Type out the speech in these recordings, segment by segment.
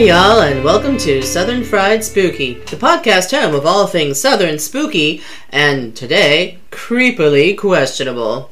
Hey, y'all, and welcome to Southern Fried Spooky, the podcast home of all things Southern spooky, and today, creepily questionable.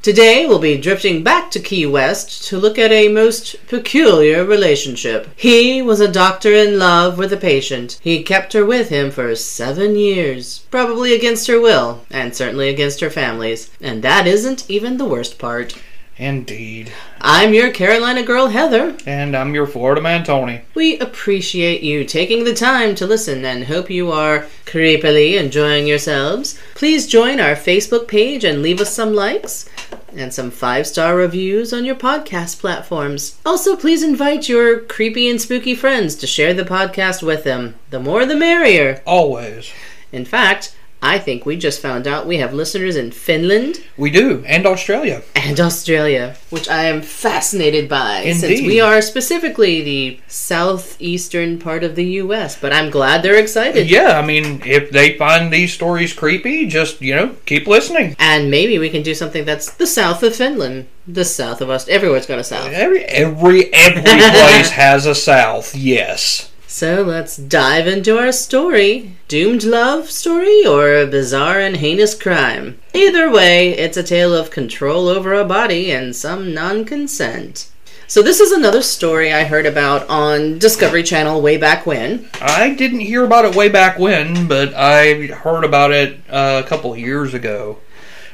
Today, we'll be drifting back to Key West to look at a most peculiar relationship. He was a doctor in love with a patient. He kept her with him for seven years, probably against her will, and certainly against her family's. And that isn't even the worst part. Indeed. I'm your Carolina girl, Heather. And I'm your Florida man, Tony. We appreciate you taking the time to listen and hope you are creepily enjoying yourselves. Please join our Facebook page and leave us some likes and some five star reviews on your podcast platforms. Also, please invite your creepy and spooky friends to share the podcast with them. The more the merrier. Always. In fact, I think we just found out we have listeners in Finland We do. And Australia. and Australia, which I am fascinated by since we are specifically the southeastern part of the US. But I'm glad they're excited. Yeah, I mean, if they find these stories creepy, just, you know, keep listening. And maybe we can do something that's the south of Finland, the south of us. Everywhere's got a south. Every every every place has a south, yes. So let's dive into our story. Doomed love story or a bizarre and heinous crime? Either way, it's a tale of control over a body and some non consent. So, this is another story I heard about on Discovery Channel way back when. I didn't hear about it way back when, but I heard about it uh, a couple years ago.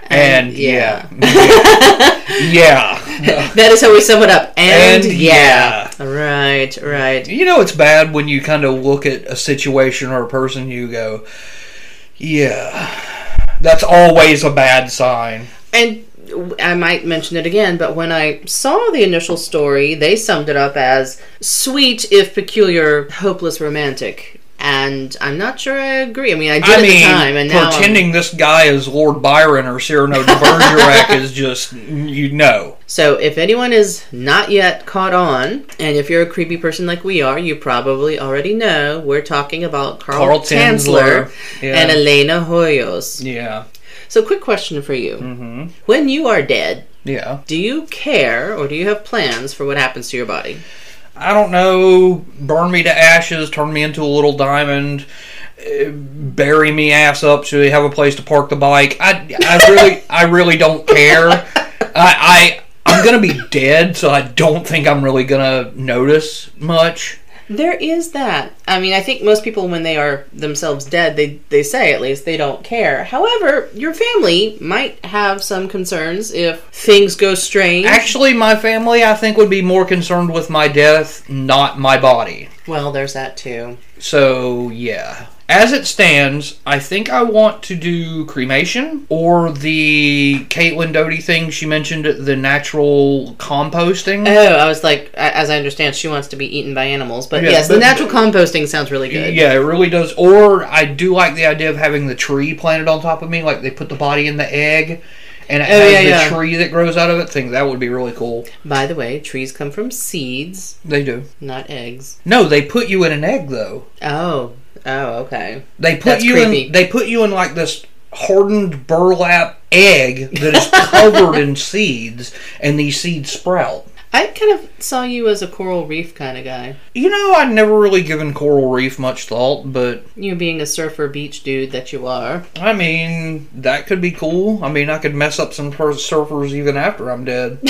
And, And, yeah. yeah. yeah. That is how we sum it up. And, And yeah. Right, right. You know, it's bad when you kind of look at a situation or a person, you go, yeah, that's always a bad sign. And I might mention it again, but when I saw the initial story, they summed it up as sweet, if peculiar, hopeless romantic. And I'm not sure I agree. I mean, I did I at mean, the time, and now I'm- pretending this guy is Lord Byron or Cyrano de Bergerac is just, you know. So, if anyone is not yet caught on, and if you're a creepy person like we are, you probably already know we're talking about Carl, Carl Tanzler, Tanzler, yeah. and Elena Hoyos. Yeah. So, quick question for you: hmm When you are dead, Yeah. do you care or do you have plans for what happens to your body? I don't know. Burn me to ashes, turn me into a little diamond, uh, bury me ass up so you have a place to park the bike. I, I really, I really don't care. I, I, I'm gonna be dead, so I don't think I'm really gonna notice much. There is that. I mean, I think most people, when they are themselves dead, they they say at least they don't care. However, your family might have some concerns if things go strange. Actually, my family, I think, would be more concerned with my death, not my body. well, there's that too. So, yeah. As it stands, I think I want to do cremation or the Caitlin Doughty thing she mentioned, the natural composting. Oh, I was like, as I understand, she wants to be eaten by animals. But Yeah, yes, the natural composting sounds really good. Yeah, it really does. Or I do like the idea of having the tree planted on top of me, like they put the body in the egg, and it Oh, has yeah, the yeah. tree that grows out of it. think that would be really cool. By the way, trees come from seeds, They do. not eggs. No, they put you in an egg though. Oh, oh, okay. They put That's you creepy. in. They put you in like this hardened burlap egg that is covered in seeds, and these seeds sprout. I kind of saw you as a coral reef kind of guy. You know, I'd never really given coral reef much thought, but You being a surfer beach dude that you are. I mean, that could be cool. I mean, I could mess up some surfers even after I'm dead.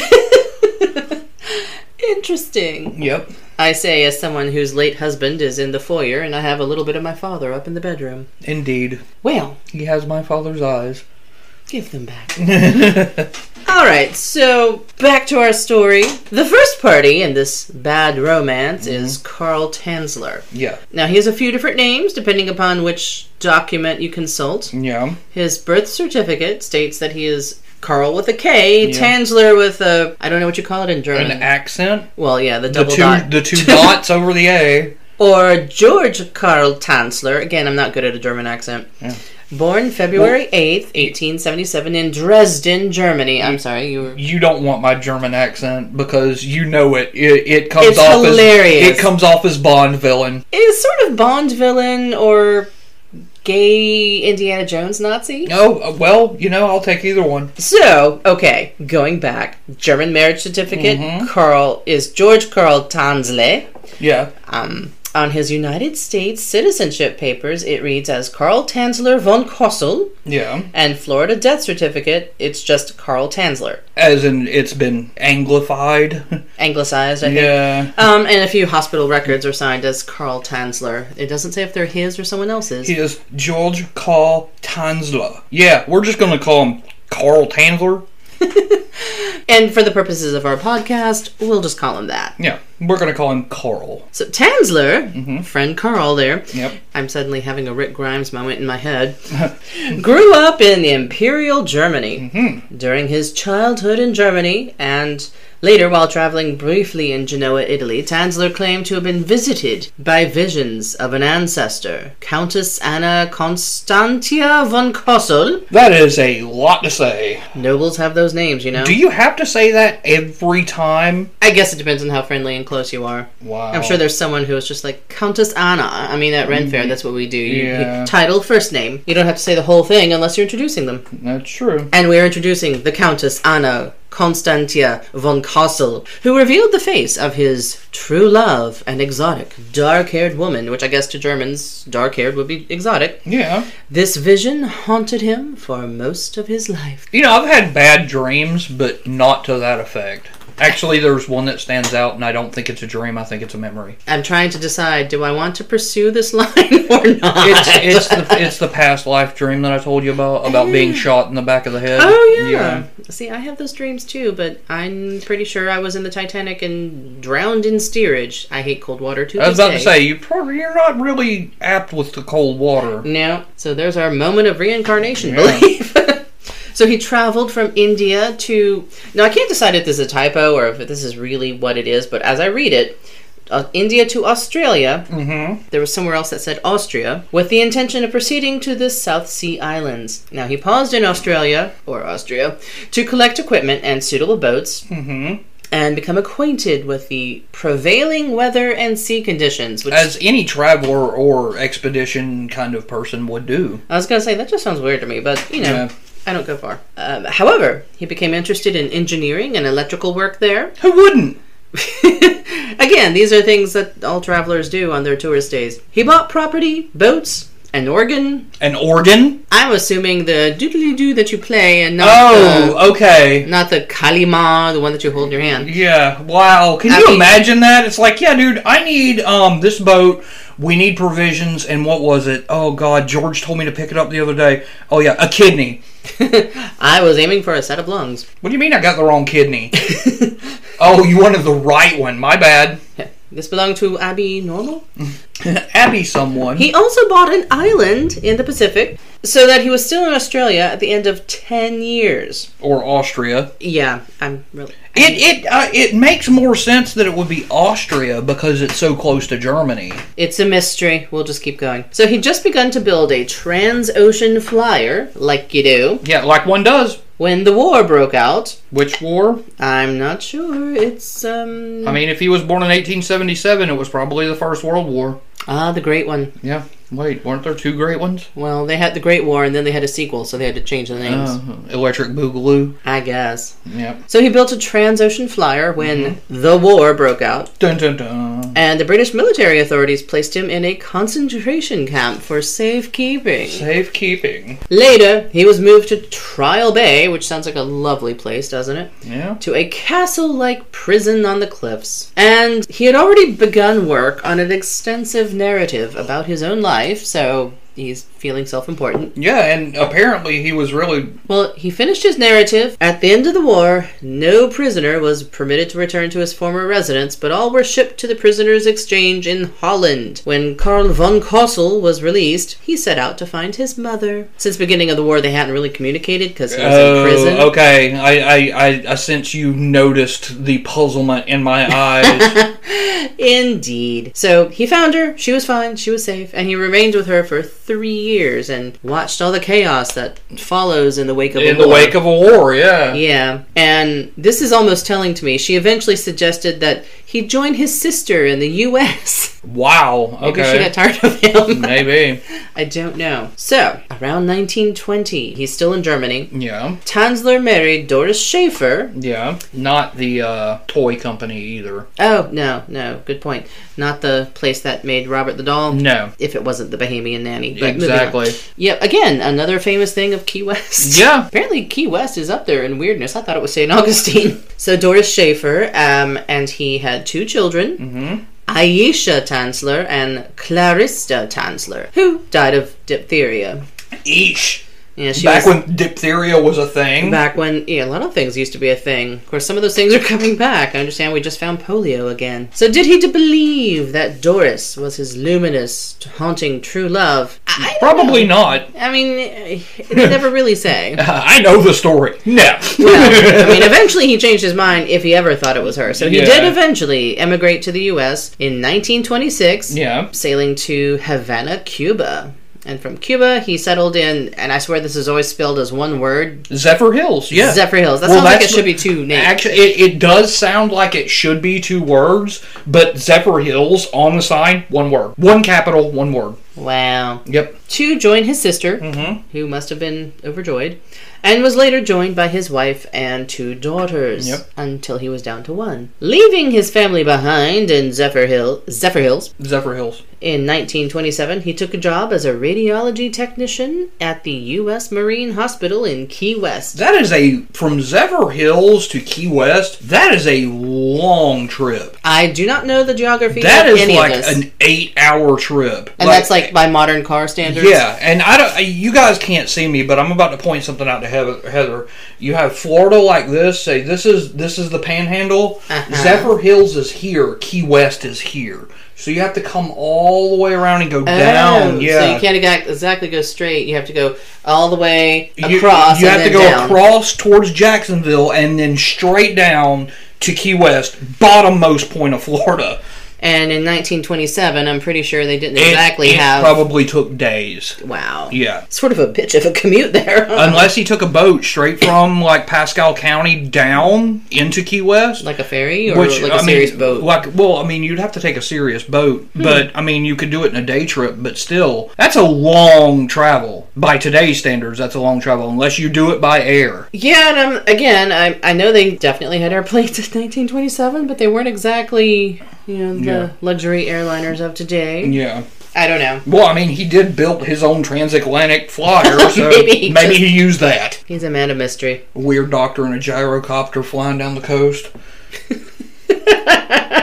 Interesting. yep. I say, as someone whose late husband is in the foyer, and I have a little bit of my father up in the bedroom. Indeed. Well, He has my father's eyes. give them back. All right, so back to our story. The first party in this bad romance mm-hmm. is Carl Tanzler. yeah. Now, he has a few different names depending upon which document you consult. Yeah. His birth certificate states that he is Carl with a K, Yeah. Tanzler with a I don't know what you call it in German. An accent. well, yeah, the The double two, dot. the two dots over the A. or George Karl Tanzler. Again, I'm not good at a German accent. Yeah. Born February 8th, 1877 in Dresden, Germany. I'm sorry, you were You don't want my German accent because you know it. It, it comes It's off hilarious. as it comes off as Bond villain. It's sort of Bond villain or gay Indiana Jones Nazi? Oh, uh, well, you know, I'll take either one. So, okay, going back, German marriage certificate. Mm-hmm. Karl is George Carl Tanzle. Yeah. Um, on his United States citizenship papers, it reads as Karl Tanzler von Cosel, Yeah. and Florida death certificate, it's just Karl Tanzler. As in, it's been anglified. Anglicized, I think. yeah. Um, and a few hospital records are signed as Karl Tanzler. It doesn't say if they're his or someone else's. He is George Carl Tanzler. Yeah, we're just going to call him Carl Tanzler. And for the purposes of our podcast, we'll just call him that. Yeah, we're going to call him Carl. So Tanzler, Mm-hmm. friend Carl there, Yep. I'm suddenly having a Rick Grimes moment in my head, grew up in Imperial Germany. Mm-hmm. During his childhood in Germany and later while traveling briefly in Genoa, Italy, Tanzler claimed to have been visited by visions of an ancestor, Countess Anna Constantia von Cosel. That is a lot to say. Nobles have those names, you know? Do you have to say that every time? I guess it depends on how friendly and close you are. Wow. I'm sure there's someone who is just like Countess Anna. I mean, at Ren Fair, mm-hmm. that's what we do. You, you- Yeah. title, first name. You don't have to say the whole thing unless you're introducing them. That's true. And we're introducing the Countess Anna Constantia von Cosel, who revealed the face of his true love, an exotic, dark-haired woman, which I guess to Germans, dark-haired would be exotic. Yeah. This vision haunted him for most of his life. You know, I've had bad dreams, but not to that effect. Actually, there's one that stands out, and I don't think it's a dream. I think it's a memory. I'm trying to decide, do I want to pursue this line or not? It's it's the it's the past life dream that I told you about about being shot in the back of the head. Oh yeah. See, I have those dreams too, but I'm pretty sure I was in the Titanic and drowned in steerage. I hate cold water too. I was about to say you probably you're not really apt with the cold water. No. So there's our moment of reincarnation Yeah. so he traveled from India to. Now I can't decide if this is a typo or if this is really what it is, but as I read it. Uh, India to Australia. Mm-hmm. There was somewhere else that said Austria, with the intention of proceeding to the South Sea Islands. Now, he paused in Australia, or Austria, to collect equipment and suitable boats, Mm-hmm. and become acquainted with the prevailing weather and sea conditions. Which As any traveler or expedition kind of person would do. I was gonna say that just sounds weird to me, but you know, Yeah. I don't go far. Um, however, he became interested in engineering and electrical work there. Who wouldn't? Again, these are things that all travelers do on their tourist days. He bought property, boats, an organ. An organ? I'm assuming the doodly doo that you play, and not the, Oh, okay. not the kalimba, the one that you hold in your hand. Yeah. Wow. Can I you mean- imagine that? It's like, yeah, dude, I need um this boat. We need provisions, and what was it? Oh God, George told me to pick it up the other day. Oh yeah, a kidney. I was aiming for a set of lungs. What do you mean I got the wrong kidney? oh, you wanted the right one. My bad. This belonged to Abby Normal. Abby, someone. He also bought an island in the Pacific so that he was still in Australia at the end of 10 years. or Austria. Yeah, I'm really. It it uh, it makes more sense that it would be Austria because it's so close to Germany. It's a mystery. We'll just keep going. So he'd just begun to build a trans-ocean flyer, like you do, Yeah, like one does. When the war broke out. Which war? I'm not sure. It's um I mean, if he was born in 1877, it was probably the First World War. ah the Great One. Yeah. Wait, weren't there two great ones? Well, they had the Great War, and then they had a sequel, so they had to change the names. Uh, Electric Boogaloo. I guess. Yep. So he built a trans-ocean flyer when the war broke out. Dun dun dun. And the British military authorities placed him in a concentration camp for safekeeping. Safekeeping. Later, he was moved to Trial Bay, which sounds like a lovely place, doesn't it? Yeah. To a castle like prison on the cliffs. And he had already begun work on an extensive narrative about his own life, so he's feeling self important. Yeah, and apparently he was really Well, he finished his narrative. At the end of the war, no prisoner was permitted to return to his former residence, but all were shipped to the prisoners' exchange in Holland. When Karl von Cosel was released, he set out to find his mother. Since the beginning of the war, they hadn't really communicated because he was in oh, prison. Oh, okay. I, I, I, I sense you noticed the puzzlement in my eyes. Indeed. So he found her. She was fine. She was safe. And he remained with her for three years and watched all the chaos that follows in the wake of in the war. wake of a war, yeah. Yeah, and this is almost telling to me. She eventually suggested that he joined his sister in the U.S. Wow. Okay. Maybe she got tired of him. Maybe. I don't know. So, around 1920, he's still in Germany. Yeah. Tanzler married Doris Schaefer. Yeah. Not the uh, toy company either. Oh, no, no, good point. Not the place that made Robert the Doll. No. If it wasn't the Bahamian Nanny. But. Exactly. Yep, again, another famous thing of Key West. Yeah. Apparently, Key West is up there in weirdness. I thought it was St. Augustine. so, Doris Schaefer, um, and he had two children. Mm-hmm. Aisha Tanzler and Clarista Tanzler, who died of diphtheria. Eesh. Yeah, she Back was when diphtheria was a thing. back when yeah, a lot of things used to be a thing. Of course, some of those things are coming back. I understand we just found polio again. So, did he believe that Doris was his luminous, haunting true love? I, Probably know. not. I mean, they never really say. I know the story. No. Well, I mean, eventually he changed his mind if he ever thought it was her. So he Yeah. did eventually emigrate to the U.S. in 1926, yeah. sailing to Havana, Cuba. And from Cuba, he settled in, and I swear this is always spelled as one word Zephyrhills. Yeah. Zephyrhills. That Well, sounds like it should be two names. Actually, it, it does sound like it should be two words, but Zephyrhills on the sign, one word. One capital, one word. wow. Yep. To join his sister, Mm-hmm. who must have been overjoyed, and was later joined by his wife and two daughters Yep. until he was down to one. Leaving his family behind in Zephyr, Hill, Zephyrhills, Zephyr Hills. In 1927, he took a job as a radiology technician at the U.S. Marine Hospital in Key West. That is a from Zephyrhills to Key West. That is a long trip. I do not know the geography That of is any like of this. an eight-hour trip, and that's like by modern car standards. Yeah, and I don't. You guys can't see me, but I'm about to point something out to Heather. Heather. You have Florida like this. Say this is this is the Panhandle. Uh-huh. Zephyrhills is here. Key West is here. So you have to come all the way around and go Oh, down. Yeah. So you can't exactly go straight. You have to go all the way across. You, and have to go down. across towards Jacksonville and then straight down to Key West, bottommost point of Florida. And in 1927, I'm pretty sure they didn't It- exactly it have. probably took days. wow. Yeah. Sort of a bitch of a commute there. huh? Unless he took a boat straight from like Pascal County down into Key West. like a ferry or like a I mean, serious boat. Hmm. Like, well, I mean, you'd have to take a serious boat, but I mean, you could do it in a day trip. But still, that's a long travel by today's standards. That's a long travel unless you do it by air. Yeah, and um, again, I, I know they definitely had airplanes in 1927, but they weren't exactly, you know, the Yeah. luxury airliners of today. Yeah. I don't know. Well, I mean, he did build his own transatlantic flyer, so Maybe maybe, he he, used that. He's a man of mystery. A weird doctor in a gyrocopter flying down the coast.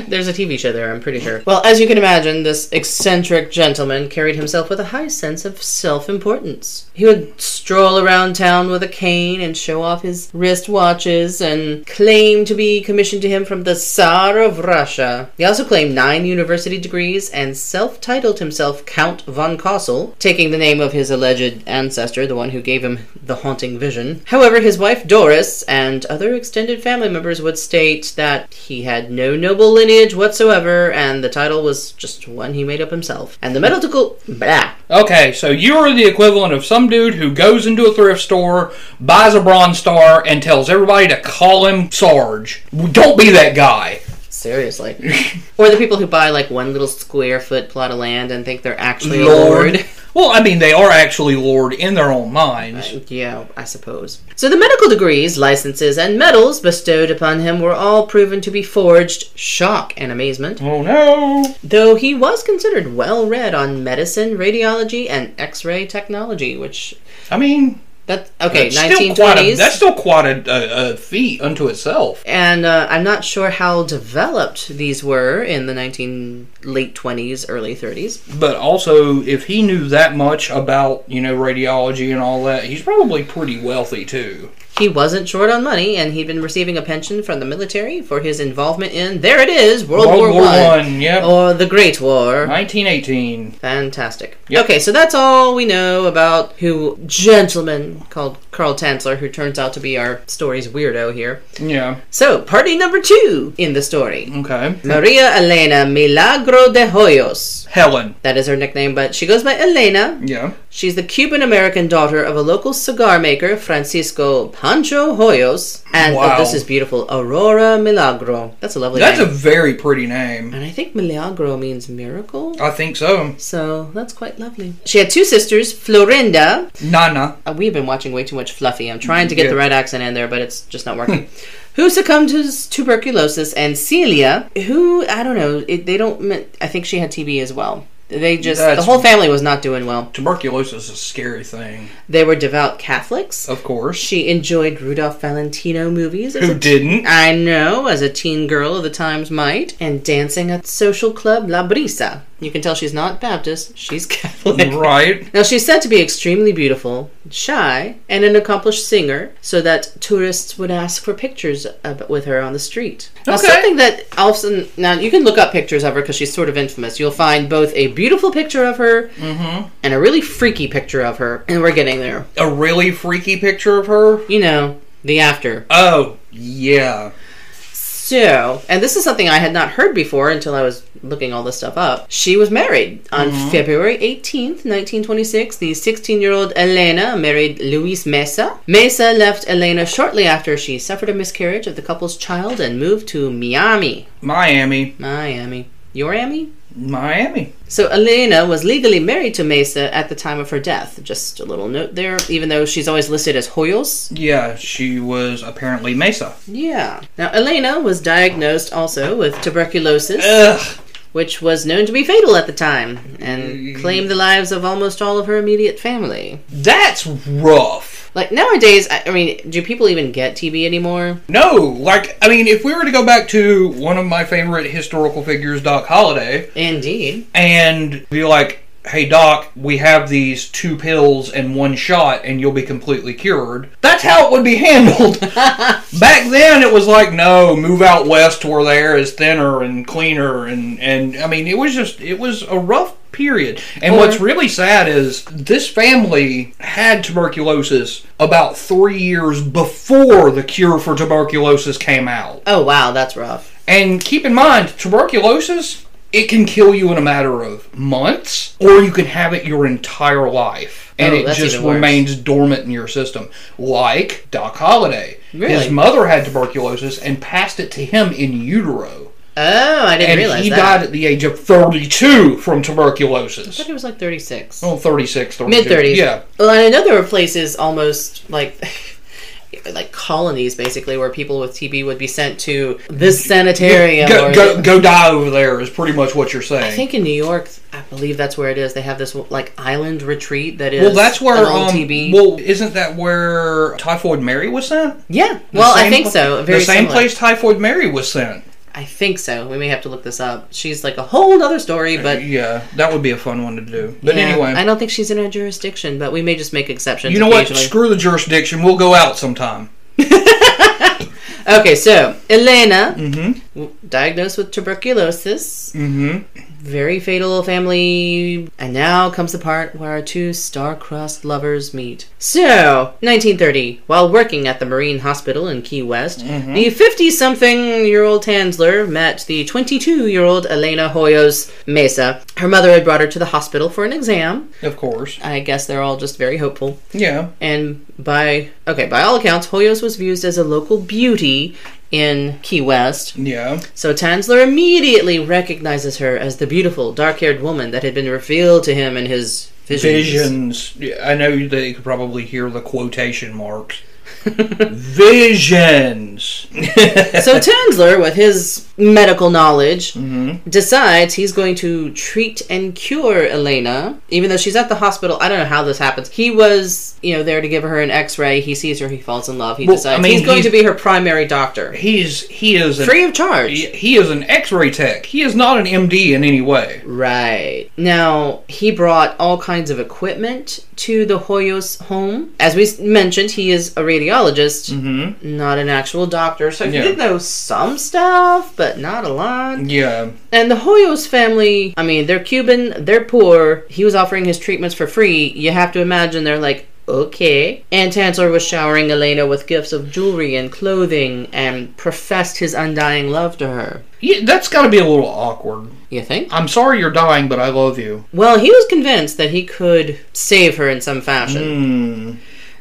There's a TV show there, I'm pretty sure. Well, as you can imagine, this eccentric gentleman carried himself with a high sense of self importance. He would stroll around town with a cane and show off his wrist watches and claim to be commissioned to him from the Tsar of Russia. He also claimed nine university degrees and self titled himself Count von Cosel, taking the name of his alleged ancestor, the one who gave him the haunting vision. However, his wife Doris and other extended family members would state that he had no noble lineage whatsoever and the title was just one he made up himself. And the medical. Blah. Okay, so you are the equivalent of some dude who goes into a thrift store, buys a Bronze Star, and tells everybody to call him Sarge. Don't be that guy. Seriously. or the people who buy like one little square foot plot of land and think they're actually a lord. Well, I mean, they are actually Lord in their own minds. Uh, yeah, I suppose. So the medical degrees, licenses, and medals bestowed upon him were all proven to be forged. Shock and amazement. Oh no! Though he was considered well read on medicine, radiology, and X ray technology, which. I mean, That, okay, that's quite a, 1920s. that's still quite a, a, feat unto itself. and uh, I'm not sure how developed these were in the 19 late 20s, early 30s. But also, if he knew that much about you know radiology and all that, he's probably pretty wealthy too. He wasn't short on money, and he'd been receiving a pension from the military for his involvement in there it is World, War, One, Yep. or the Great War. 1918. Fantastic. Yep. Okay, so that's all we know about who gentleman called Carl Tanzler, who turns out to be our story's weirdo here. Yeah. So, party number two in the story. Okay. Maria Elena Milagro de Hoyos. Helen. That is her nickname, but she goes by Elena. Yeah. She's the Cuban American daughter of a local cigar maker, Francisco Pancho Hoyos, and oh, this is beautiful, Aurora Milagro. That's a lovely That's a very pretty name. and I think Milagro means miracle. I think so. So that's quite lovely. She had two sisters, Florinda. Nana. Uh, we've been watching way too much Fluffy. I'm trying to get Yeah. the right accent in there, but it's just not working. who succumbed to tuberculosis, and Celia, who I don't know. It, they don't. I think she had TB as well. They just the whole family was not doing well. Tuberculosis is a scary thing. They were devout Catholics. Of course. She enjoyed Rudolph Valentino movies. as Who a didn't? I know, as a teen girl of the times might, and dancing at social club La Brisa. You can tell she's not Baptist; she's Catholic. Right. Now she's said to be extremely beautiful, shy, and an accomplished singer, so that tourists would ask for pictures of, with her on the street. Now Okay. something that often now you can look up pictures of her because she's sort of infamous. You'll find both a beautiful picture of her Mm-hmm. and a really freaky picture of her, and we're getting there. A really freaky picture of her. You know, the after. Oh, yeah. So, and this is something I had not heard before until I was looking all this stuff up. She was married on February 18th, 1926. The 16 year old Elena married Luis Mesa. Mesa left Elena shortly after she suffered a miscarriage of the couple's child and moved to Miami. Miami. Miami. Your Miami? Miami. So Elena was legally married to Mesa at the time of her death. Just a little note there, even though she's always listed as Hoyos. Yeah, she was apparently Mesa. Yeah. Now Elena was diagnosed also with tuberculosis. Ugh. which was known to be fatal at the time and claimed the lives of almost all of her immediate family. That's rough. Like nowadays, I I mean, do people even get TB anymore? No, like, I mean, if we were to go back to one of my favorite historical figures, Doc Holliday, Indeed. and be like, hey, Doc, we have these two pills and one shot, and you'll be completely cured. That's how it would be handled. Back then, it was like, no, move out west to where the air is thinner and cleaner, and, and I mean, it was just, it was a rough period. And Or- what's really sad is this family had tuberculosis about three years before the cure for tuberculosis came out. Oh wow, that's rough. And keep in mind, tuberculosis, it can kill you in a matter of months, or you can have it your entire life. And Oh, it just remains dormant in your system. Like Doc Holliday. Really? His mother had tuberculosis and passed it to him in utero. Oh, I didn't And realize he that. died at the age of 32 from tuberculosis. I thought he was like 36. Oh, 36, 32. Mid 30s. Yeah. Well, I know there were places almost like. Like colonies, basically, where people with TB would be sent to this sanitarium. Go, go, go die over there is pretty much what you're saying. I think in New York, I believe that's where it is. They have this like island retreat that is. well, that's where um, TB. Well, isn't that where Typhoid Mary was sent? yeah. The Well, I think pla- so. Very the same similar. place Typhoid Mary was sent. I think so. We may have to look this up. She's like a whole other story, but yeah, that would be a fun one to do. But yeah, anyway, I don't think she's in our jurisdiction, but we may just make exceptions. you know what? Screw the jurisdiction. We'll go out sometime. Okay, so Elena, Mm-hmm. diagnosed with tuberculosis, Mm-hmm. Very fatal family, and now comes the part where our two star-crossed lovers meet. So, 1930, while working at the Marine Hospital in Key West, Mm-hmm. the 50-something-year-old Tanzler met the 22-year-old Elena Hoyos Mesa. Her mother had brought her to the hospital for an exam. Of course. I guess they're all just very hopeful. Yeah. And by okay, by all accounts, Hoyos was viewed as a local beauty in Key West. Yeah. So Tanzler immediately recognizes her as the beautiful, dark-haired woman that had been revealed to him in his visions. Visions. I know that you could probably hear the quotation marks. Visions. So Tanzler, with his medical knowledge, Mm-hmm. decides he's going to treat and cure Elena, even though she's at the hospital. I don't know how this happens. He was, you know, there to give her an X-ray. He sees her, he falls in love. He Well, decides I mean, he's going he's- to be her primary doctor, He's he is an, free of charge. he, he is an X-ray tech. He is not an MD in any way. Right. Now, he brought all kinds of equipment to the Hoyos home. As we mentioned, he is a radiologist, Mm-hmm. not an actual doctor, so he Yeah. did know some stuff, but not a lot. Yeah. And the Hoyos family, I mean, they're Cuban, they're poor. He was offering his treatments for free. You have to imagine they're like, okay. And Tanzler was showering Elena with gifts of jewelry and clothing and professed his undying love to her. yeah that's got to be a little awkward. You think? I'm sorry you're dying, but I love you. Well, he was convinced that he could save her in some fashion. Mm.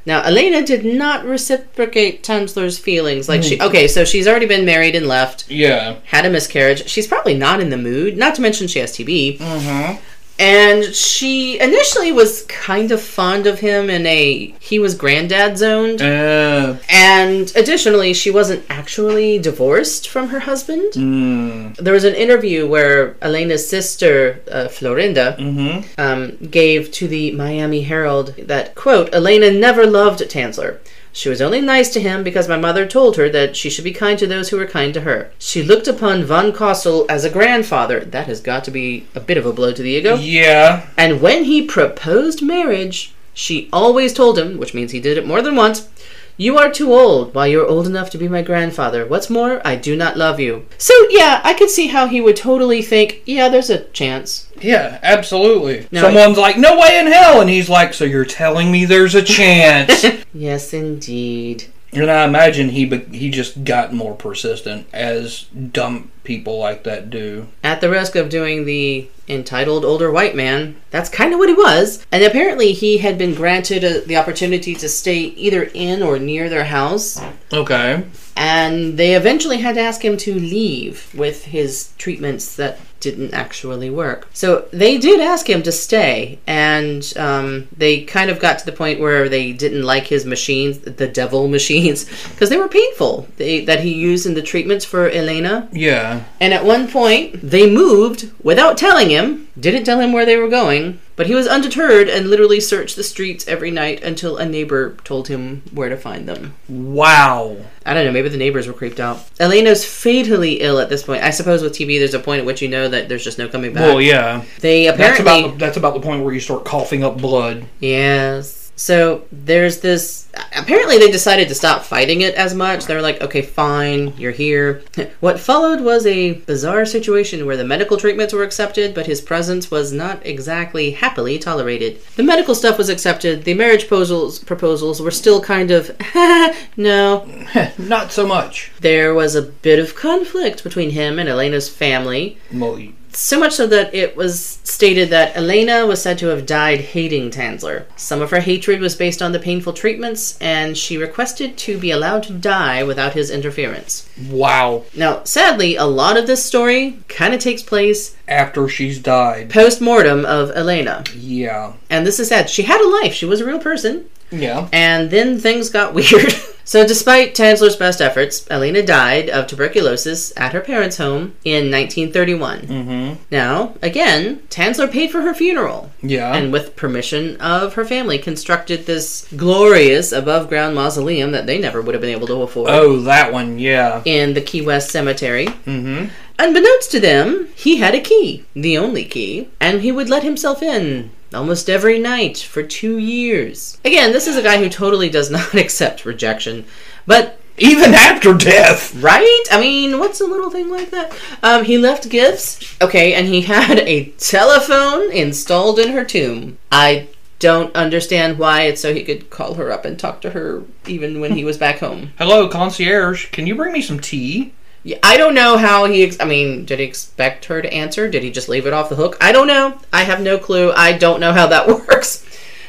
Now, Elena did not reciprocate Tanzler's feelings. Like she, okay, so she's already been married and left, Yeah. had a miscarriage. She's probably not in the mood. Not to mention she has TB. Mm-hmm. And she initially was kind of fond of him in a he was granddad zoned. Uh, And additionally, she wasn't actually divorced from her husband. mm, There was an interview where Elena's sister, uh, Florinda, mm-hmm. um, gave to the Miami Herald that, quote, Elena never loved Tanzler. She was only nice to him because my mother told her that she should be kind to those who were kind to her. She looked upon von Cosel as a grandfather. That has got to be a bit of a blow to the ego. Yeah. And when he proposed marriage, she always told him, which means he did it more than once, You are too old, while you're old enough to be my grandfather. What's more, I do not love you. So, yeah, I could see how he would totally think, Yeah, there's a chance. Yeah, absolutely. No, Someone's like, no way in hell. And he's like, so you're telling me there's a chance. Yes, indeed. and I imagine he be- he just got more persistent, as dumb people like that do. At the risk of doing the entitled older white man, that's kind of what he was. And apparently, he had been granted uh the opportunity to stay either in or near their house. Okay. And they eventually had to ask him to leave with his treatments that didn't actually work. So they did ask him to stay, and um, they kind of got to the point where they didn't like his machines, the devil machines, because they were painful they, that he used in the treatments for Elena. Yeah. And at one point, they moved without telling him, didn't tell him where they were going, but he was undeterred and literally searched the streets every night until a neighbor told him where to find them. Wow. I don't know, maybe the neighbors were creeped out. Elena's fatally ill at this point. I suppose with TB, there's a point at which you know that there's just no coming back. Well, yeah. They That's apparently. about the, that's about the point where you start coughing up blood. Yes. So there's this. Apparently, they decided to stop fighting it as much. They're like, okay, fine, you're here. What followed was a bizarre situation where the medical treatments were accepted, but his presence was not exactly happily tolerated. The medical stuff was accepted. The marriage proposals proposals were still kind of, no. Not so much. There was a bit of conflict between him and Elena's family. Well, So much so that it was stated that Elena was said to have died hating Tanzler. Some of her hatred was based on the painful treatments, and she requested to be allowed to die without his interference. wow. Now, sadly, a lot of this story kind of takes place After she's died. post mortem of Elena. Yeah. And this is sad. She had a life, she was a real person, Yeah. and then things got weird. so, despite Tanzler's best efforts, Elena died of tuberculosis at her parents' home in 1931. Mm-hmm. Now, again, Tanzler paid for her funeral. Yeah. and with permission of her family, constructed this glorious above ground mausoleum that they never would have been able to afford oh, that one. Yeah. in the Key West Cemetery. Mm-hmm. Unbeknownst to them, he had a key, the only key, and he would let himself in almost every night for two years. Again, this is a guy who totally does not accept rejection, but Even after death. Right? I mean, what's a little thing like that? Um, he left gifts. Okay, and he had a telephone installed in her tomb. I don't understand why it's so he could call her up and talk to her even when he was back home. Hello, concierge. Can you bring me some tea? Yeah, I don't know how he. Ex- I mean, did he expect her to answer? Did he just leave it off the hook? I don't know. I have no clue. I don't know how that works.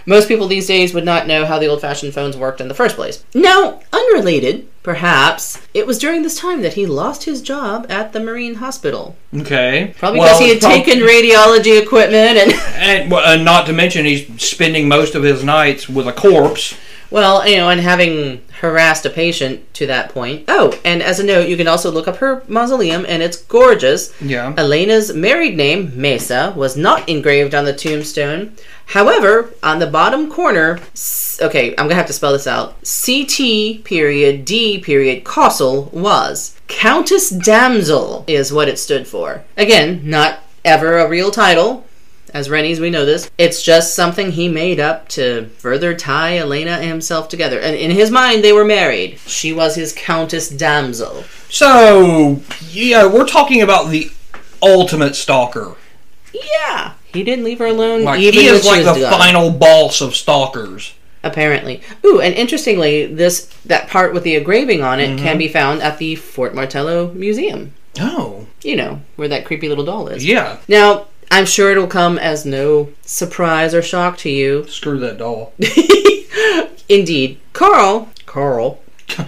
Most people these days would not know how the old fashioned phones worked in the first place. Now, unrelated, perhaps, it was during this time that he lost his job at the Marine Hospital. Okay. Probably Well, because he had prob- taken radiology equipment and. And, well, and not to mention, he's spending most of his nights with a corpse. Well, you know, and having harassed a patient to that point. Oh, and as a note, you can also look up her mausoleum, and it's gorgeous. Yeah. Elena's married name, Mesa, was not engraved on the tombstone. However, on the bottom corner, okay, I'm gonna have to spell this out. CT period D period Cosel was. Countess Damsel is what it stood for. Again, not ever a real title. As Rennies, we know this. It's just something he made up to further tie Elena and himself together. And in his mind, they were married. She was his Countess Damsel. So, yeah, we're talking about the ultimate stalker. Yeah, he didn't leave her alone. Like, even he is like the final boss of stalkers. apparently. Ooh, and interestingly, this that part with the engraving on it Mm-hmm. can be found at the Fort Martello Museum. Oh, You know where that creepy little doll is. yeah. Now, I'm sure it'll come as no surprise or shock to you. Screw that doll. Indeed, Carl, Carl,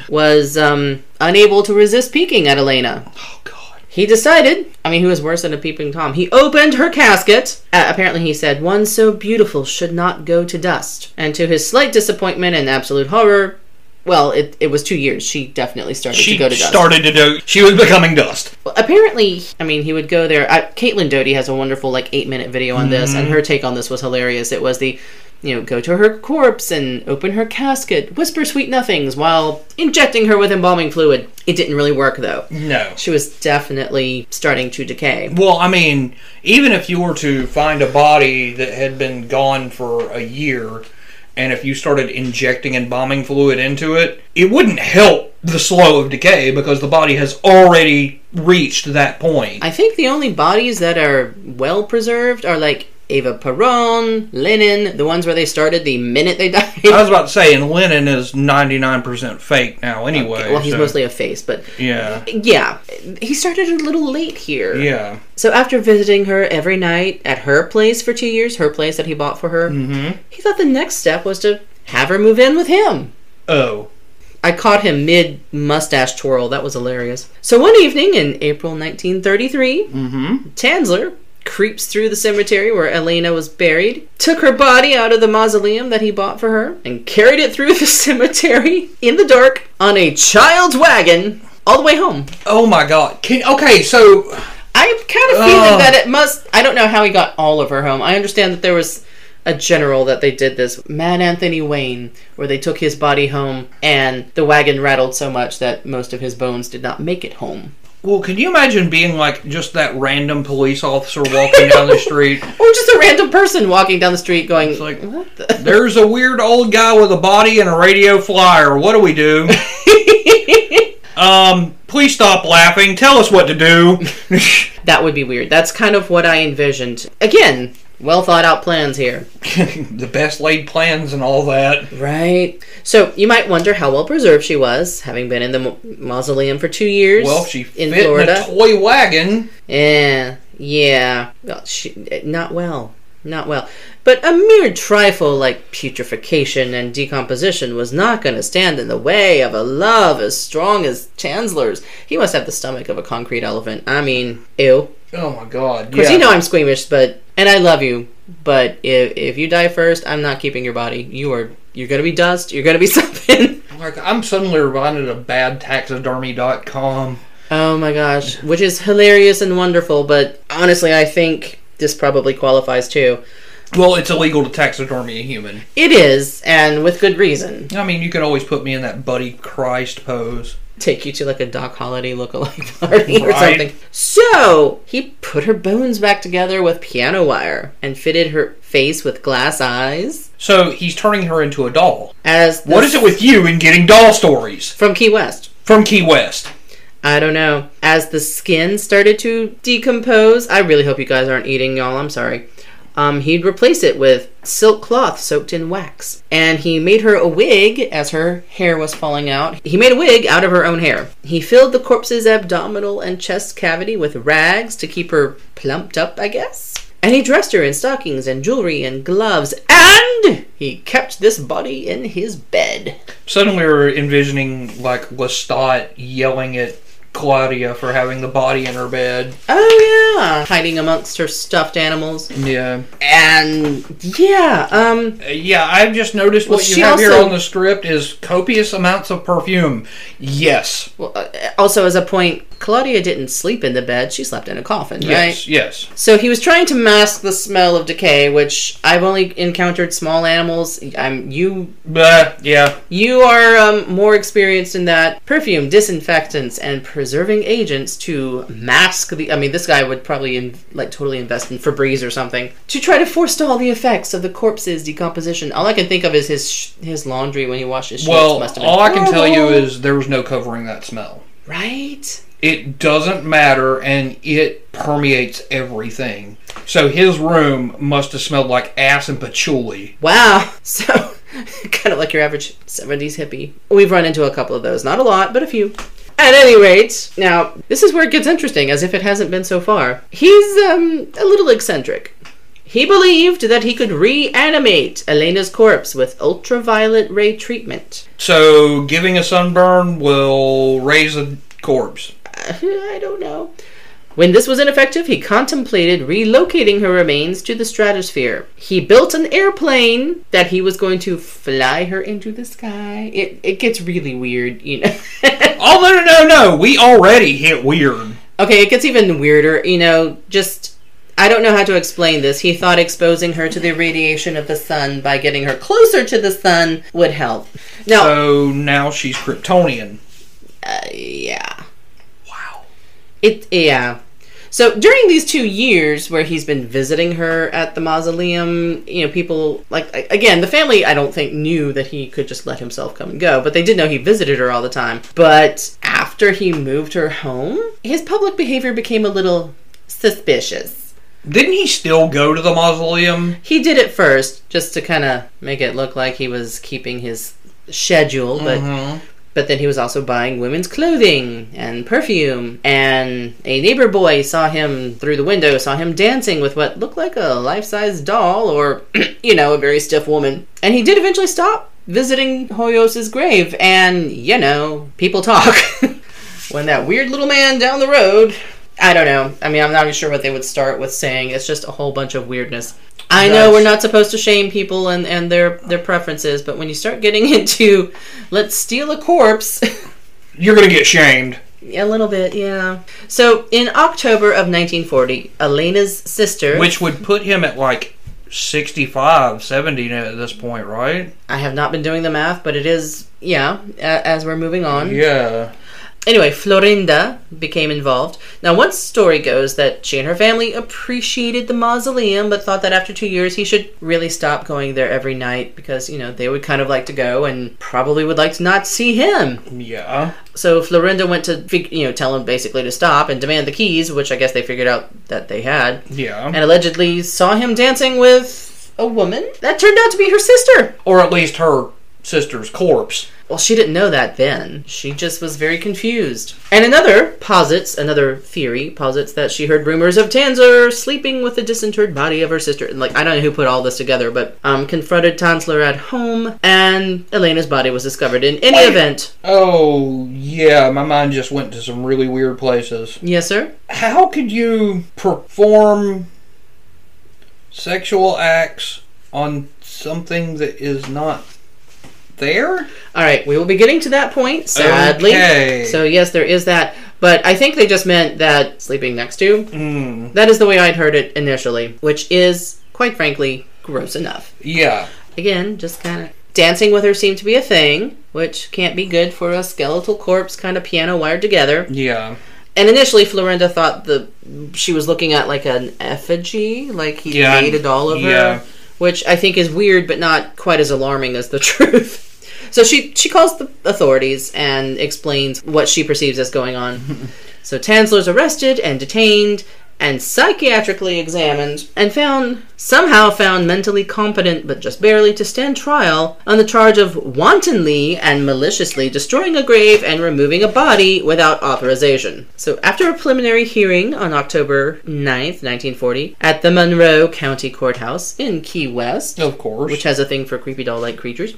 was um, unable to resist peeking at Elena. Oh God. He decided, I mean, who was worse than a peeping Tom? He opened her casket. Uh, apparently, he said, One so beautiful should not go to dust. And to his slight disappointment and absolute horror, well, it, it was two years. She definitely started She to go to dust. started to do. She was becoming dust. Well, apparently, I mean, he would go there. Uh, Caitlin Doughty has a wonderful, like, eight minute video on this, and her take on this was hilarious. It was the, you know, go to her corpse and open her casket, whisper sweet nothings while injecting her with embalming fluid. It didn't really work, though. No. She was definitely starting to decay. Well, I mean, even if you were to find a body that had been gone for a year, and if you started injecting embalming fluid into it, it wouldn't help the slow of decay because the body has already reached that point. I think the only bodies that are well preserved are like Eva Peron, Lenin, the ones where they started the minute they died. I was about to say, and Lenin is 99% fake now anyway. well, he's so- mostly a face, but Yeah. yeah, he started a little late here. Yeah. So after visiting her every night at her place for two years, her place that he bought for her, Mm-hmm. he thought the next step was to have her move in with him. Oh. I caught him mid mustache twirl. That was hilarious. So one evening in April 1933, Mm-hmm. Tanzler creeps through the cemetery where Elena was buried, took her body out of the mausoleum that he bought for her, and carried it through the cemetery in the dark on a child's wagon all the way home. Oh my god. Can, okay, so I'm kind of feeling Ugh. that it must. I don't know how he got all of her home. I understand that there was a general that they did this, Mad Anthony Wayne, where they took his body home and the wagon rattled so much that most of his bones did not make it home. Well, can you imagine being like just that random police officer walking down the street? Or just a random person walking down the street going, like- what the? There's a weird old guy with a body and a radio flyer. What do we do? um, please stop laughing. Tell us what to do. that would be weird. That's kind of what I envisioned. Again, well thought out plans here. the best laid plans and all that. Right. So you might wonder how well preserved she was, having been in the mo- mausoleum for two years. Well, she in fit Florida. in a toy wagon. Yeah, yeah. Well, she, eh, not well. Not well. But a mere trifle like putrefaction and decomposition was not going to stand in the way of a love as strong as Chancellor's. He must have the stomach of a concrete elephant. I mean, ew. Oh my god. Of course, yeah. you know I'm squeamish, but and I love you, but if if you die first, I'm not keeping your body. You are you're gonna be dust. You're gonna be something. Oh like I'm suddenly reminded of badtaxidermy.com. Oh my gosh, which is hilarious and wonderful, but honestly, I think this probably qualifies too. Well, it's illegal to taxidermy a human. It is, and with good reason. I mean, you can always put me in that Buddy Christ pose. Take you to like a Doc Holliday lookalike party or something. So he put her bones back together with piano wire and fitted her face with glass eyes. So he's turning her into a doll. As What is it with you and getting doll stories from Key West? from Key West? I don't know. As the skin started to decompose, I really hope you guys aren't eating, y'all. I'm sorry. Um, he'd replace it with silk cloth soaked in wax. And he made her a wig as her hair was falling out. He made a wig out of her own hair. He filled the corpse's abdominal and chest cavity with rags to keep her plumped up, I guess. And he dressed her in stockings and jewelry and gloves. And he kept this body in his bed. Suddenly, we're envisioning like Lestat yelling at Claudia for having the body in her bed. Oh yeah, hiding amongst her stuffed animals. Yeah, And yeah, um, yeah. I've just noticed Well, what you have here on the script is copious amounts of perfume. Yes, well, uh, also as a point, Claudia didn't sleep in the bed; she slept in a coffin, right? yes, yes. So he was trying to mask the smell of decay, which I've only encountered small animals. I'm you. Yeah. You are um, more experienced in that. Perfume, disinfectants, and preserving agents to mask the. I mean, this guy would probably in, like totally invest in Febreze or something to try to forestall the effects of the corpse's decomposition. All I can think of is his sh- his laundry when he washed his sheets. Well, must have been all I can tell you is there was no covering that smell. right. It doesn't matter, and it permeates everything. So his room must have smelled like ass and patchouli. Wow. So, kind of like your average 70s hippie. We've run into a couple of those. Not a lot, but a few. At any rate, now, this is where it gets interesting, as if it hasn't been so far. He's, um, a little eccentric. He believed that he could reanimate Elena's corpse with ultraviolet ray treatment. So giving a sunburn will raise a corpse. I don't know. When this was ineffective, he contemplated relocating her remains to the stratosphere. He built an airplane that he was going to fly her into the sky. It it gets really weird, you know. oh no no no no! We already hit weird. Okay, it gets even weirder, you know, just I don't know how to explain this. He thought exposing her to the radiation of the sun by getting her closer to the sun would help. Now, So now she's Kryptonian. Uh, yeah. Wow. It yeah. So during these two years where he's been visiting her at the mausoleum, you know, people like again, the family I don't think knew that he could just let himself come and go, but they did know he visited her all the time. But after he moved her home, his public behavior became a little suspicious. Didn't he still go to the mausoleum? He did it first just to kind of make it look like he was keeping his schedule, but Mhm. But then he was also buying women's clothing and perfume. And a neighbor boy saw him through the window, saw him dancing with what looked like a life size doll or, you know, a very stiff woman. And he did eventually stop visiting Hoyos's grave. And, you know, people talk. when that weird little man down the road. I don't know. I mean, I'm not even sure what they would start with saying. It's just a whole bunch of weirdness. I know we're not supposed to shame people and, and their their preferences, but when you start getting into let's steal a corpse, You're gonna get shamed. a little bit, yeah. So in October of 1940, Elena's sister, Which would put him at like 65, 70 at this point, right? I have not been doing the math, but it is yeah. As we're moving on, Yeah. Anyway, Florinda became involved. Now, one story goes that she and her family appreciated the mausoleum, but thought that after two years he should really stop going there every night because, you know, they would kind of like to go and probably would like to not see him. Yeah. So Florinda went to, you know, tell him basically to stop and demand the keys, which I guess they figured out that they had, Yeah. and allegedly saw him dancing with a woman that turned out to be her sister. Or at least her sister's corpse. Well, she didn't know that then. She just was very confused. And another posits, another theory posits that she heard rumors of Tanzler sleeping with the disinterred body of her sister. And, Like, I don't know who put all this together, but um, confronted Tanzler at home, and Elena's body was discovered. In any Wait. event, Oh, yeah, my mind just went to some really weird places. yes, sir. How could you perform sexual acts on something that is not there? All right, we will be getting to that point, sadly. Okay. So, yes, there is that. But I think they just meant that sleeping next to. Mm, That is the way I'd heard it initially, which is, quite frankly, gross enough. yeah. again, just kind of dancing with her seemed to be a thing, which can't be good for a skeletal corpse kind of piano wired together. Yeah. And initially, Florinda thought the she was looking at like an effigy, like he Yeah, made a doll of yeah. her, which I think is weird, but not quite as alarming as the truth. So she she calls the authorities and explains what she perceives as going on. so Tanzler's arrested and detained and psychiatrically examined and found somehow found mentally competent but just barely to stand trial on the charge of wantonly and maliciously destroying a grave and removing a body without authorization. So after a preliminary hearing on October 9th, 1940 at the Monroe County Courthouse in Key West, Of course. which has a thing for creepy doll-like creatures.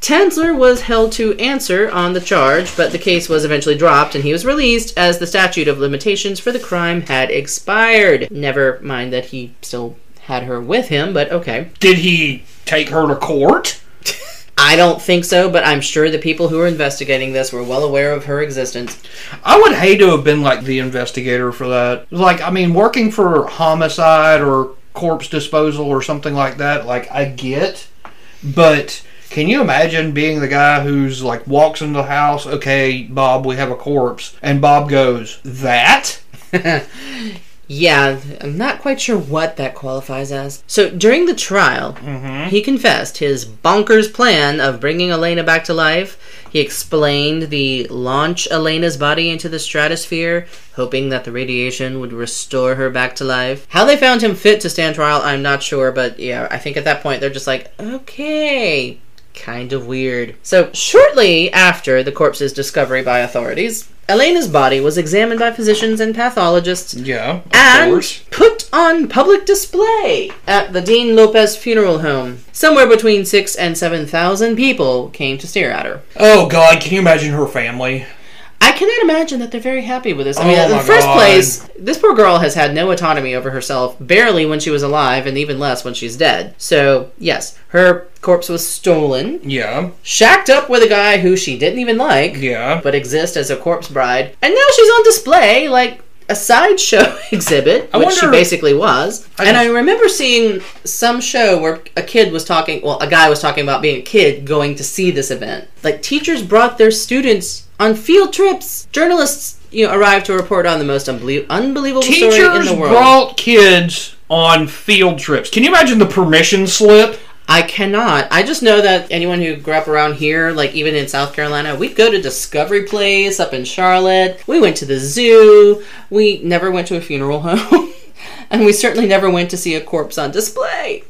Tanzler was held to answer on the charge, but the case was eventually dropped and he was released as the statute of limitations for the crime had expired. Never mind that he still had her with him, but okay. Did he take her to court? I don't think so, but I'm sure the people who were investigating this were well aware of her existence. I would hate to have been like the investigator for that. Like, I mean, working for homicide or corpse disposal or something like that, like, I get. But can you imagine being the guy who's like walks into the house, okay, Bob, we have a corpse, and Bob goes, that? Yeah, I'm not quite sure what that qualifies as. So during the trial, mm-hmm. he confessed his bonkers plan of bringing Elena back to life. He explained the launch Elena's body into the stratosphere, hoping that the radiation would restore her back to life. How they found him fit to stand trial, I'm not sure, but yeah, I think at that point they're just like, okay, kind of weird. So, shortly after the corpse's discovery by authorities, Elena's body was examined by physicians and pathologists Yeah, of and course. put on public display at the Dean Lopez Funeral Home. Somewhere between six and seven thousand people came to stare at her. Oh God, can you imagine her family? I cannot imagine that they're very happy with this. I mean, Oh in the first God. place, this poor girl has had no autonomy over herself, barely when she was alive, and even less when she's dead. So, yes, her corpse was stolen, Yeah, shacked up with a guy who she didn't even like, yeah. but exists as a corpse bride, and now she's on display like a sideshow exhibit, I which she basically was. I and I remember seeing some show where a kid was talking, well, a guy was talking about being a kid going to see this event. Like teachers brought their students on field trips. Journalists, you know, arrived to report on the most unbelie- unbelievable story in the world. Teachers brought kids on field trips. Can you imagine the permission slip? I cannot. I just know that anyone who grew up around here, like even in South Carolina, we'd go to Discovery Place up in Charlotte. We went to the zoo. We never went to a funeral home. and we certainly never went to see a corpse on display.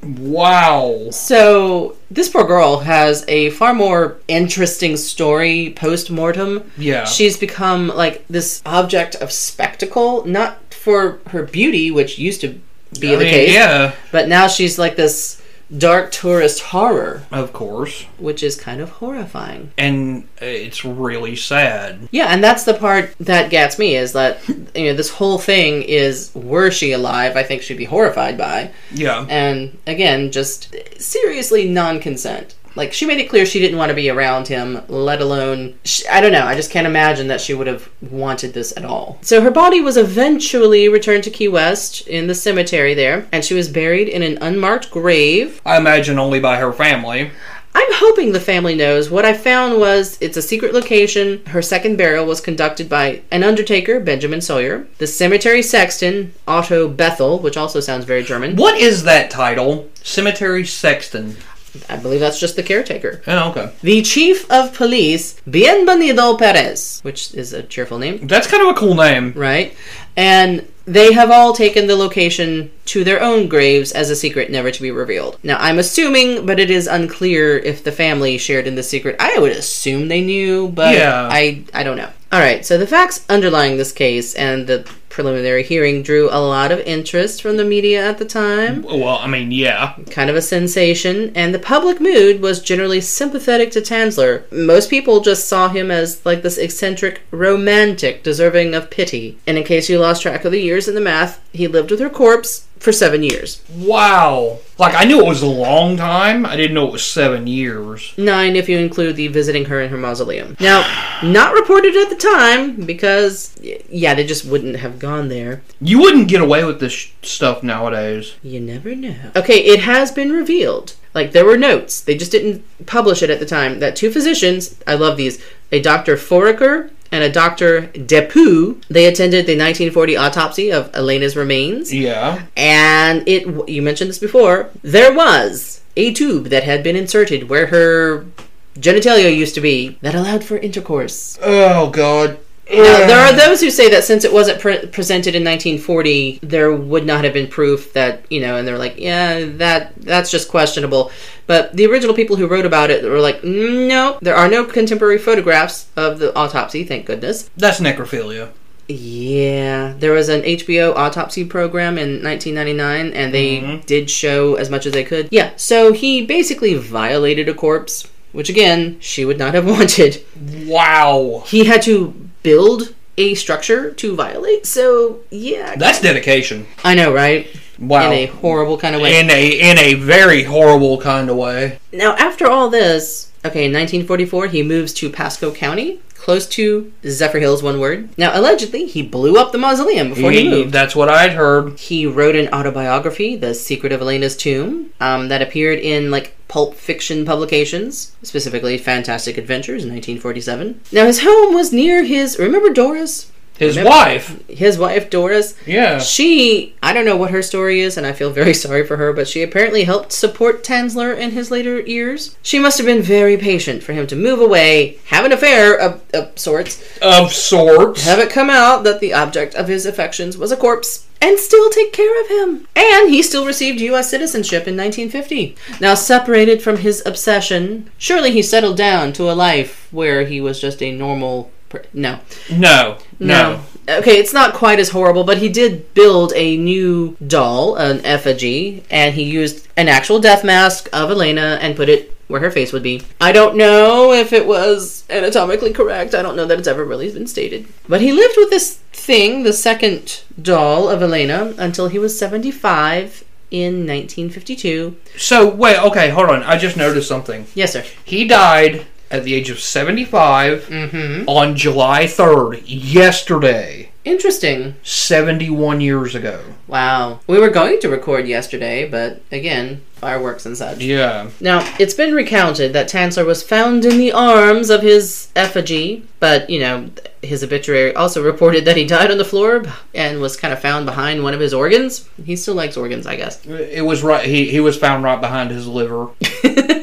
Wow. So, this poor girl has a far more interesting story post mortem. Yeah. She's become like this object of spectacle, not for her beauty, which used to be I the mean, case, Yeah, but now she's like this dark tourist horror, of course. which is kind of horrifying. And uh, it's really sad. Yeah, and that's the part that gets me is that you know this whole thing is were she alive, I think she'd be horrified by. Yeah. And again, just seriously non-consent. Like she made it clear she didn't want to be around him, let alone sh I don't know. I just can't imagine that she would have wanted this at all. So her body was eventually returned to Key West in the cemetery there, and she was buried in an unmarked grave. I imagine only by her family. I'm hoping the family knows. What I found was it's a secret location. Her second burial was conducted by an undertaker, Benjamin Sawyer, the cemetery sexton, Otto Bethel, which also sounds very German. What is that title? Cemetery Sexton. I believe that's just the caretaker. Oh, okay. The chief of police, Bienvenido Perez, which is a cheerful name, That's kind of a cool name. right? And they have all taken the location to their own graves as a secret never to be revealed. Now, I'm assuming, but it is unclear if the family shared in the secret. I would assume they knew, but Yeah. I I don't know. All right, so the facts underlying this case and the preliminary hearing drew a lot of interest from the media at the time Well, I mean, yeah. kind of a sensation, and the public mood was generally sympathetic to Tanzler. Most people just saw him as like this eccentric romantic deserving of pity. And in case you lost track of the years in the math, he lived with her corpse for seven years. Wow. Like, I knew it was a long time. I didn't know it was seven years. Nine if you include the visiting her in her mausoleum. Now, not reported at the time because, yeah, they just wouldn't have gone there. You wouldn't get away with this sh- stuff nowadays. You never know. Okay, it has been revealed. Like there were notes. They just didn't publish it at the time. That two physicians, I love these, a Dr. Foraker and a Dr. DePoo, they attended the 1940 autopsy of Elena's remains. Yeah. And it you mentioned this before, there was a tube that had been inserted where her genitalia used to be that allowed for intercourse. Oh, God. Now, there are those who say that since it wasn't pre- presented in 1940, there would not have been proof that you know, and they're like, yeah, that that's just questionable. But the original people who wrote about it were like, no, there are no contemporary photographs of the autopsy. Thank goodness. That's necrophilia. Yeah, there was an HBO autopsy program in 1999, and they Mhm. did show as much as they could. Yeah, so he basically violated a corpse, which again, she would not have wanted. Wow. He had to build a structure to violate. So yeah, That's dedication. I know, right? Wow. In a horrible kind of way. in a in a very horrible kind of way. now, after all this, okay, in 1944, he moves to Pasco County, close to Zephyrhills. One word. Now, allegedly, he blew up the mausoleum before he, He- moved. that's what I'd heard. He wrote an autobiography, The Secret of Elena's Tomb, um, that appeared in like pulp fiction publications, specifically Fantastic Adventures in 1947. Now, his home was near his. Remember Doris? His Remember- wife. his wife Doris. Yeah. She, I don't know what her story is, and I feel very sorry for her, but she apparently helped support Tanzler in his later years. She must have been very patient for him to move away, have an affair of, of sorts, Of sorts. have it come out that the object of his affections was a corpse, and still take care of him. And he still received U.S. citizenship in 1950. Now, separated from his obsession, surely he settled down to a life where he was just a normal. No. No. No. Okay, it's not quite as horrible, but he did build a new doll, an effigy, and he used an actual death mask of Elena and put it where her face would be. I don't know if it was anatomically correct. I don't know that it's ever really been stated. But he lived with this thing, the second doll of Elena, until he was 75 in 1952. So, wait, okay, hold on. I just noticed something. Yes, sir. He died at the age of 75 Mm-hmm. on July 3rd, yesterday, Interesting. 71 years ago. Wow. We were going to record yesterday, but again, fireworks and such. Yeah. Now, it's been recounted that Tanzler was found in the arms of his effigy, but, you know, his obituary also reported that he died on the floor and was kind of found behind one of his organs. He still likes organs, I guess. It was right. He, he was found right behind his liver.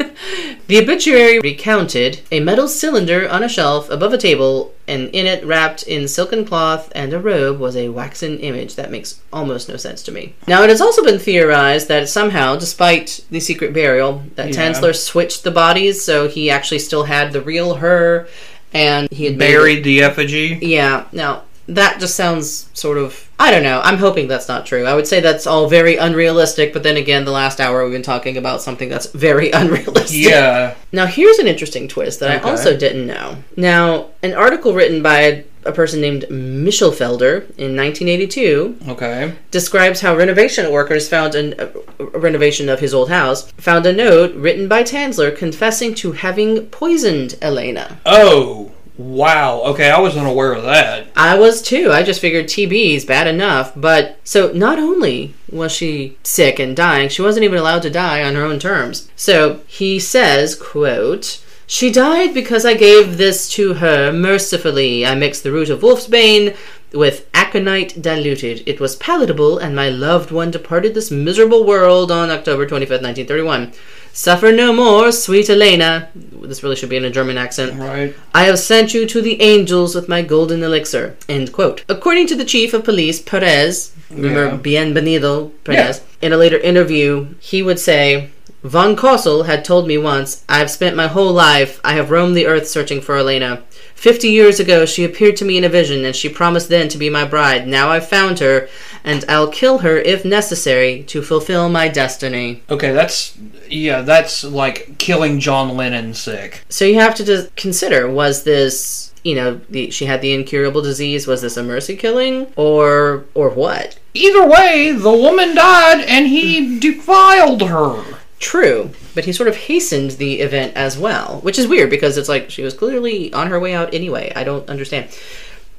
The obituary recounted a metal cylinder on a shelf above a table, and in it, wrapped in silken cloth and a robe, was a waxen image. That makes almost no sense to me. Now, it has also been theorized that somehow, despite the secret burial, that Yeah. Tanzler switched the bodies, so he actually still had the real her, and he had Buried the effigy. Yeah, now that just sounds sort of. I don't know. I'm hoping that's not true. I would say that's all very unrealistic, but then again, the last hour we've been talking about something that's very unrealistic. Yeah. Now, here's an interesting twist that Okay. I also didn't know. Now, an article written by a person named Michelfelder in 1982 Okay. describes how renovation workers found an, a, a renovation of his old house found a note written by Tanzler confessing to having poisoned Elena. Oh, wow. Okay, I was unaware of that. I was too. I just figured TB is bad enough. But so not only was she sick and dying, she wasn't even allowed to die on her own terms. So he says, quote, she died because I gave this to her mercifully. I mixed the root of wolfsbane with aconite diluted. It was palatable, and my loved one departed this miserable world on October 25th, 1931. Suffer no more, sweet Elena. This really should be in a German accent. Right. I have sent you to the angels with my golden elixir. End quote. According to the chief of police, Perez, remember Bienvenido Perez, in a later interview, he would say, Von Cosel had told me once, I've spent my whole life, I have roamed the earth searching for Elena. Fifty years ago, she appeared to me in a vision, and she promised then to be my bride. Now I've found her, and I'll kill her if necessary to fulfill my destiny. Okay, that's yeah, that's like killing John Lennon sick. So you have to just consider was this, you know, the, she had the incurable disease, was this a mercy killing or or what? Either way, the woman died and he defiled her. True, but he sort of hastened the event as well, which is weird because it's like she was clearly on her way out anyway. I don't understand.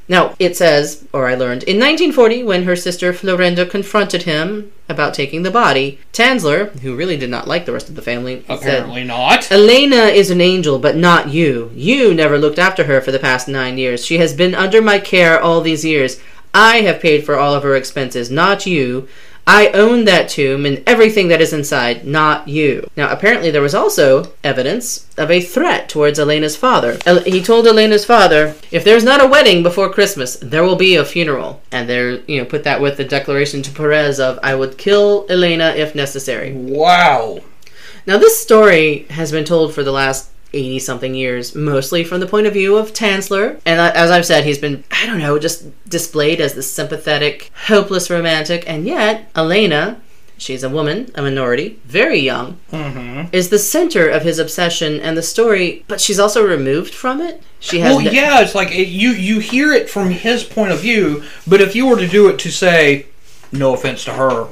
Now, it says, or I learned, in 1940, when her sister Florinda confronted him about taking the body, Tanzler, who really did not like the rest of the family, said, Apparently not. Elena is an angel, but not you. You never looked after her for the past nine years. She has been under my care all these years. I have paid for all of her expenses, not you. I own that tomb and everything that is inside, not you. Now, apparently, there was also evidence of a threat towards Elena's father. El- he told Elena's father, "If there's not a wedding before Christmas, there will be a funeral." And there, you know, put that with the declaration to Perez of, "I would kill Elena if necessary." Wow. Now, this story has been told for the last 80 something years, mostly from the point of view of Tanzler. And as I've said, he's been, I don't know, just displayed as this sympathetic, hopeless romantic. And yet, Elena, she's a woman, a minority, very young, Mm-hmm. is the center of his obsession and the story, but she's also removed from it. She has. Well, no- yeah, it's like it, you you hear it from his point of view, but if you were to do it to say, no offense to her,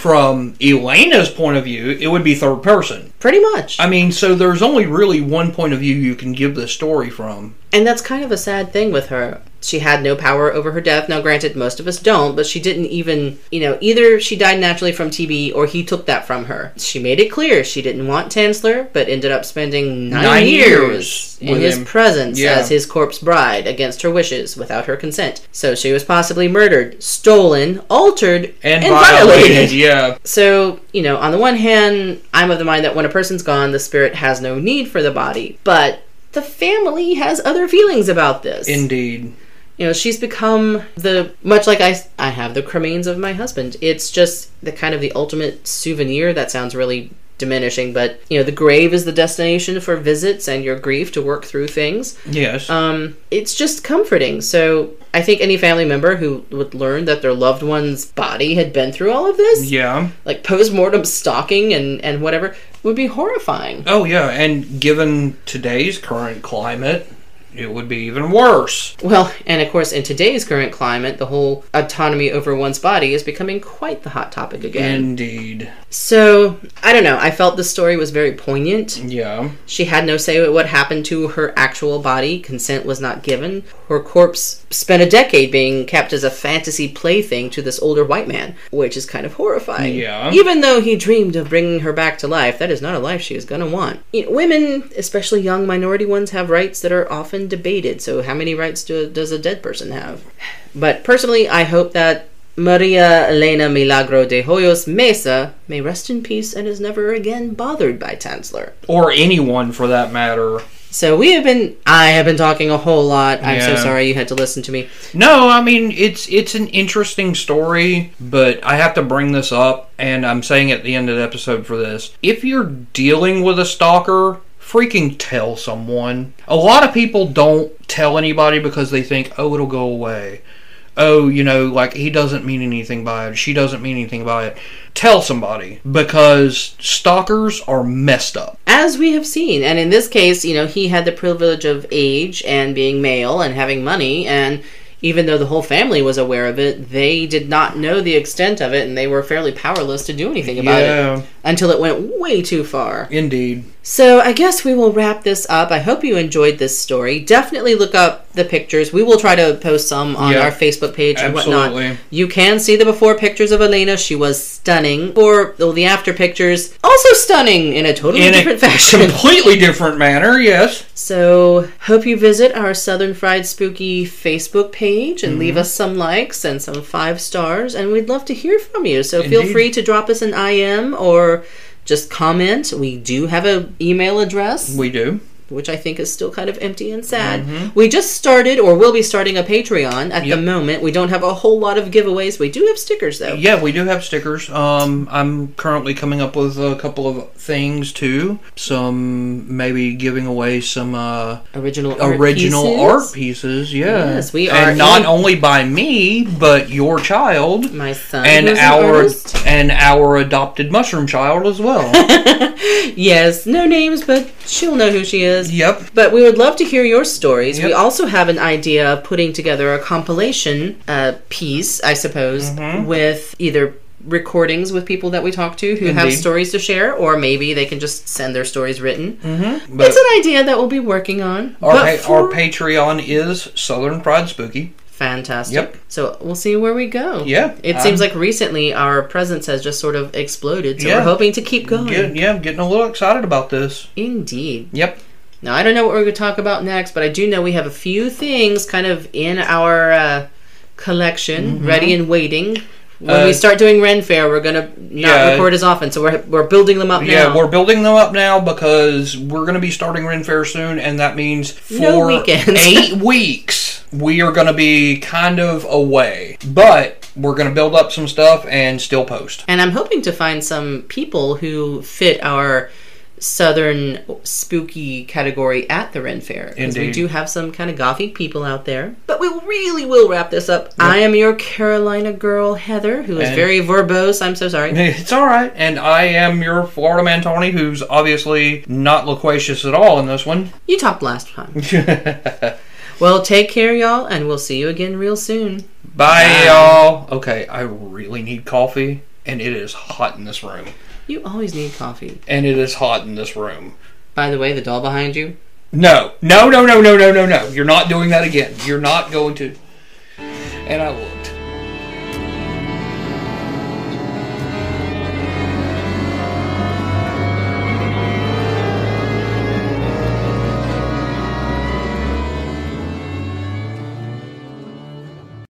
from Elena's point of view, it would be third person. Pretty much. I mean, so there's only really one point of view you can give this story from. And that's kind of a sad thing with her. She had no power over her death. Now, granted, most of us don't, but she didn't even, you know, either she died naturally from TB or he took that from her. She made it clear she didn't want Tanzler, but ended up spending nine, Nine years, years in his him. presence Yeah. as his corpse bride against her wishes without her consent. So she was possibly murdered, stolen, altered, And, and violated. violated. Yeah. So, you know, on the one hand, I'm of the mind that when a person's gone, the spirit has no need for the body. But the family has other feelings about this. Indeed. You know, she's become the much like I I have the cremains of my husband. It's just the kind of the ultimate souvenir. That sounds really diminishing, but you know, the grave is the destination for visits and your grief to work through things. Yes. Um, it's just comforting. So I think any family member who would learn that their loved one's body had been through all of this, yeah. like post mortem stalking and and whatever, would be horrifying. Oh yeah, and given today's current climate, it would be even worse. Well, and of course, in today's current climate, the whole autonomy over one's body is becoming quite the hot topic again. Indeed. So, I don't know. I felt the story was very poignant. Yeah. She had no say what happened to her actual body. Consent was not given. Her corpse spent a decade being kept as a fantasy plaything to this older white man, which is kind of horrifying. Yeah. Even though he dreamed of bringing her back to life, that is not a life she is going to want. You know, women, especially young minority ones, have rights that are often debated. So, how many rights do, does a dead person have? But personally, I hope that Maria Elena Milagro de Hoyos Mesa may rest in peace and is never again bothered by Tanzler. Or anyone for that matter. So we have been I have been talking a whole lot. I'm so sorry you had to listen to me. No, I mean it's it's an interesting story, but I have to bring this up, and I'm saying at the end of the episode for this. If you're dealing with a stalker, freaking tell someone. A lot of people don't tell anybody because they think, oh, it'll go away. Oh, you know, like he doesn't mean anything by it. She doesn't mean anything by it. Tell somebody because stalkers are messed up. As we have seen, and in this case, you know, he had the privilege of age and being male and having money and even though the whole family was aware of it, they did not know the extent of it and they were fairly powerless to do anything about Yeah. it until it went way too far. Indeed. So I guess we will wrap this up. I hope you enjoyed this story. Definitely look up the pictures. We will try to post some on our Facebook page and whatnot. absolutely. You can see the before pictures of Elena. She was stunning. Or well, the after pictures, also stunning in a totally In different a fashion. completely different manner, yes. So hope you visit our Southern Fried Spooky Facebook page and Mm-hmm. leave us some likes and some five stars. And we'd love to hear from you. So feel free to drop us an IM or just comment. We do have an email address We do. Which I think is still kind of empty and sad. We just started, or will be starting, a Patreon at Yep. the moment. We don't have a whole lot of giveaways. We do have stickers, though. Yeah, we do have stickers. Um, I'm currently coming up with a couple of things too. Some maybe giving away some uh, Original art original pieces. art pieces. Yeah, Yes, we are and not in- only by me, but your child My son and who's an our and our adopted mushroom child as well. Yes, no names, but she'll know who she is. Yep. But we would love to hear your stories. We also have an idea of putting together a compilation uh, piece, I suppose, Mm-hmm. with either recordings with people that we talk to who have stories to share, or maybe they can just send their stories written. Mm-hmm. It's an idea that we'll be working on. our pa- our Patreon is Southern Fried Spooky. Fantastic. Yep. So we'll see where we go. Yeah, It I'm- seems like recently our presence has just sort of exploded, so Yeah. we're hoping to keep going. Get, yeah, I'm getting a little excited about this. Indeed. Yep. Now, I don't know what we're going to talk about next, but I do know we have a few things kind of in our uh, collection, ready and waiting. When Mm-hmm. Uh, we start doing Ren Fair, we're going to not Yeah. record as often, so we're, we're building them up Yeah, now. we're building them up now because we're going to be starting Ren Fair soon, and that means for No weekends. eight weeks we are going to be kind of away. But we're going to build up some stuff and still post. And I'm hoping to find some people who fit our southern spooky category at the Ren Fair. Because we do have some kind of gothic people out there. But we really will wrap this up. I am your Carolina girl, Heather, who is And- very verbose. I'm so sorry. It's all right, and I am your Florida man, Tony, who's obviously not loquacious at all in this one. You talked last time. Well, take care, y'all, and we'll see you again real soon. Bye, Bye. y'all. Okay, I really need coffee, and it is hot in this room. You always need coffee. And it is hot in this room. By the way, the doll behind you, No, no, no, no, no, no, no, no. You're not doing that again. You're not going to. And I will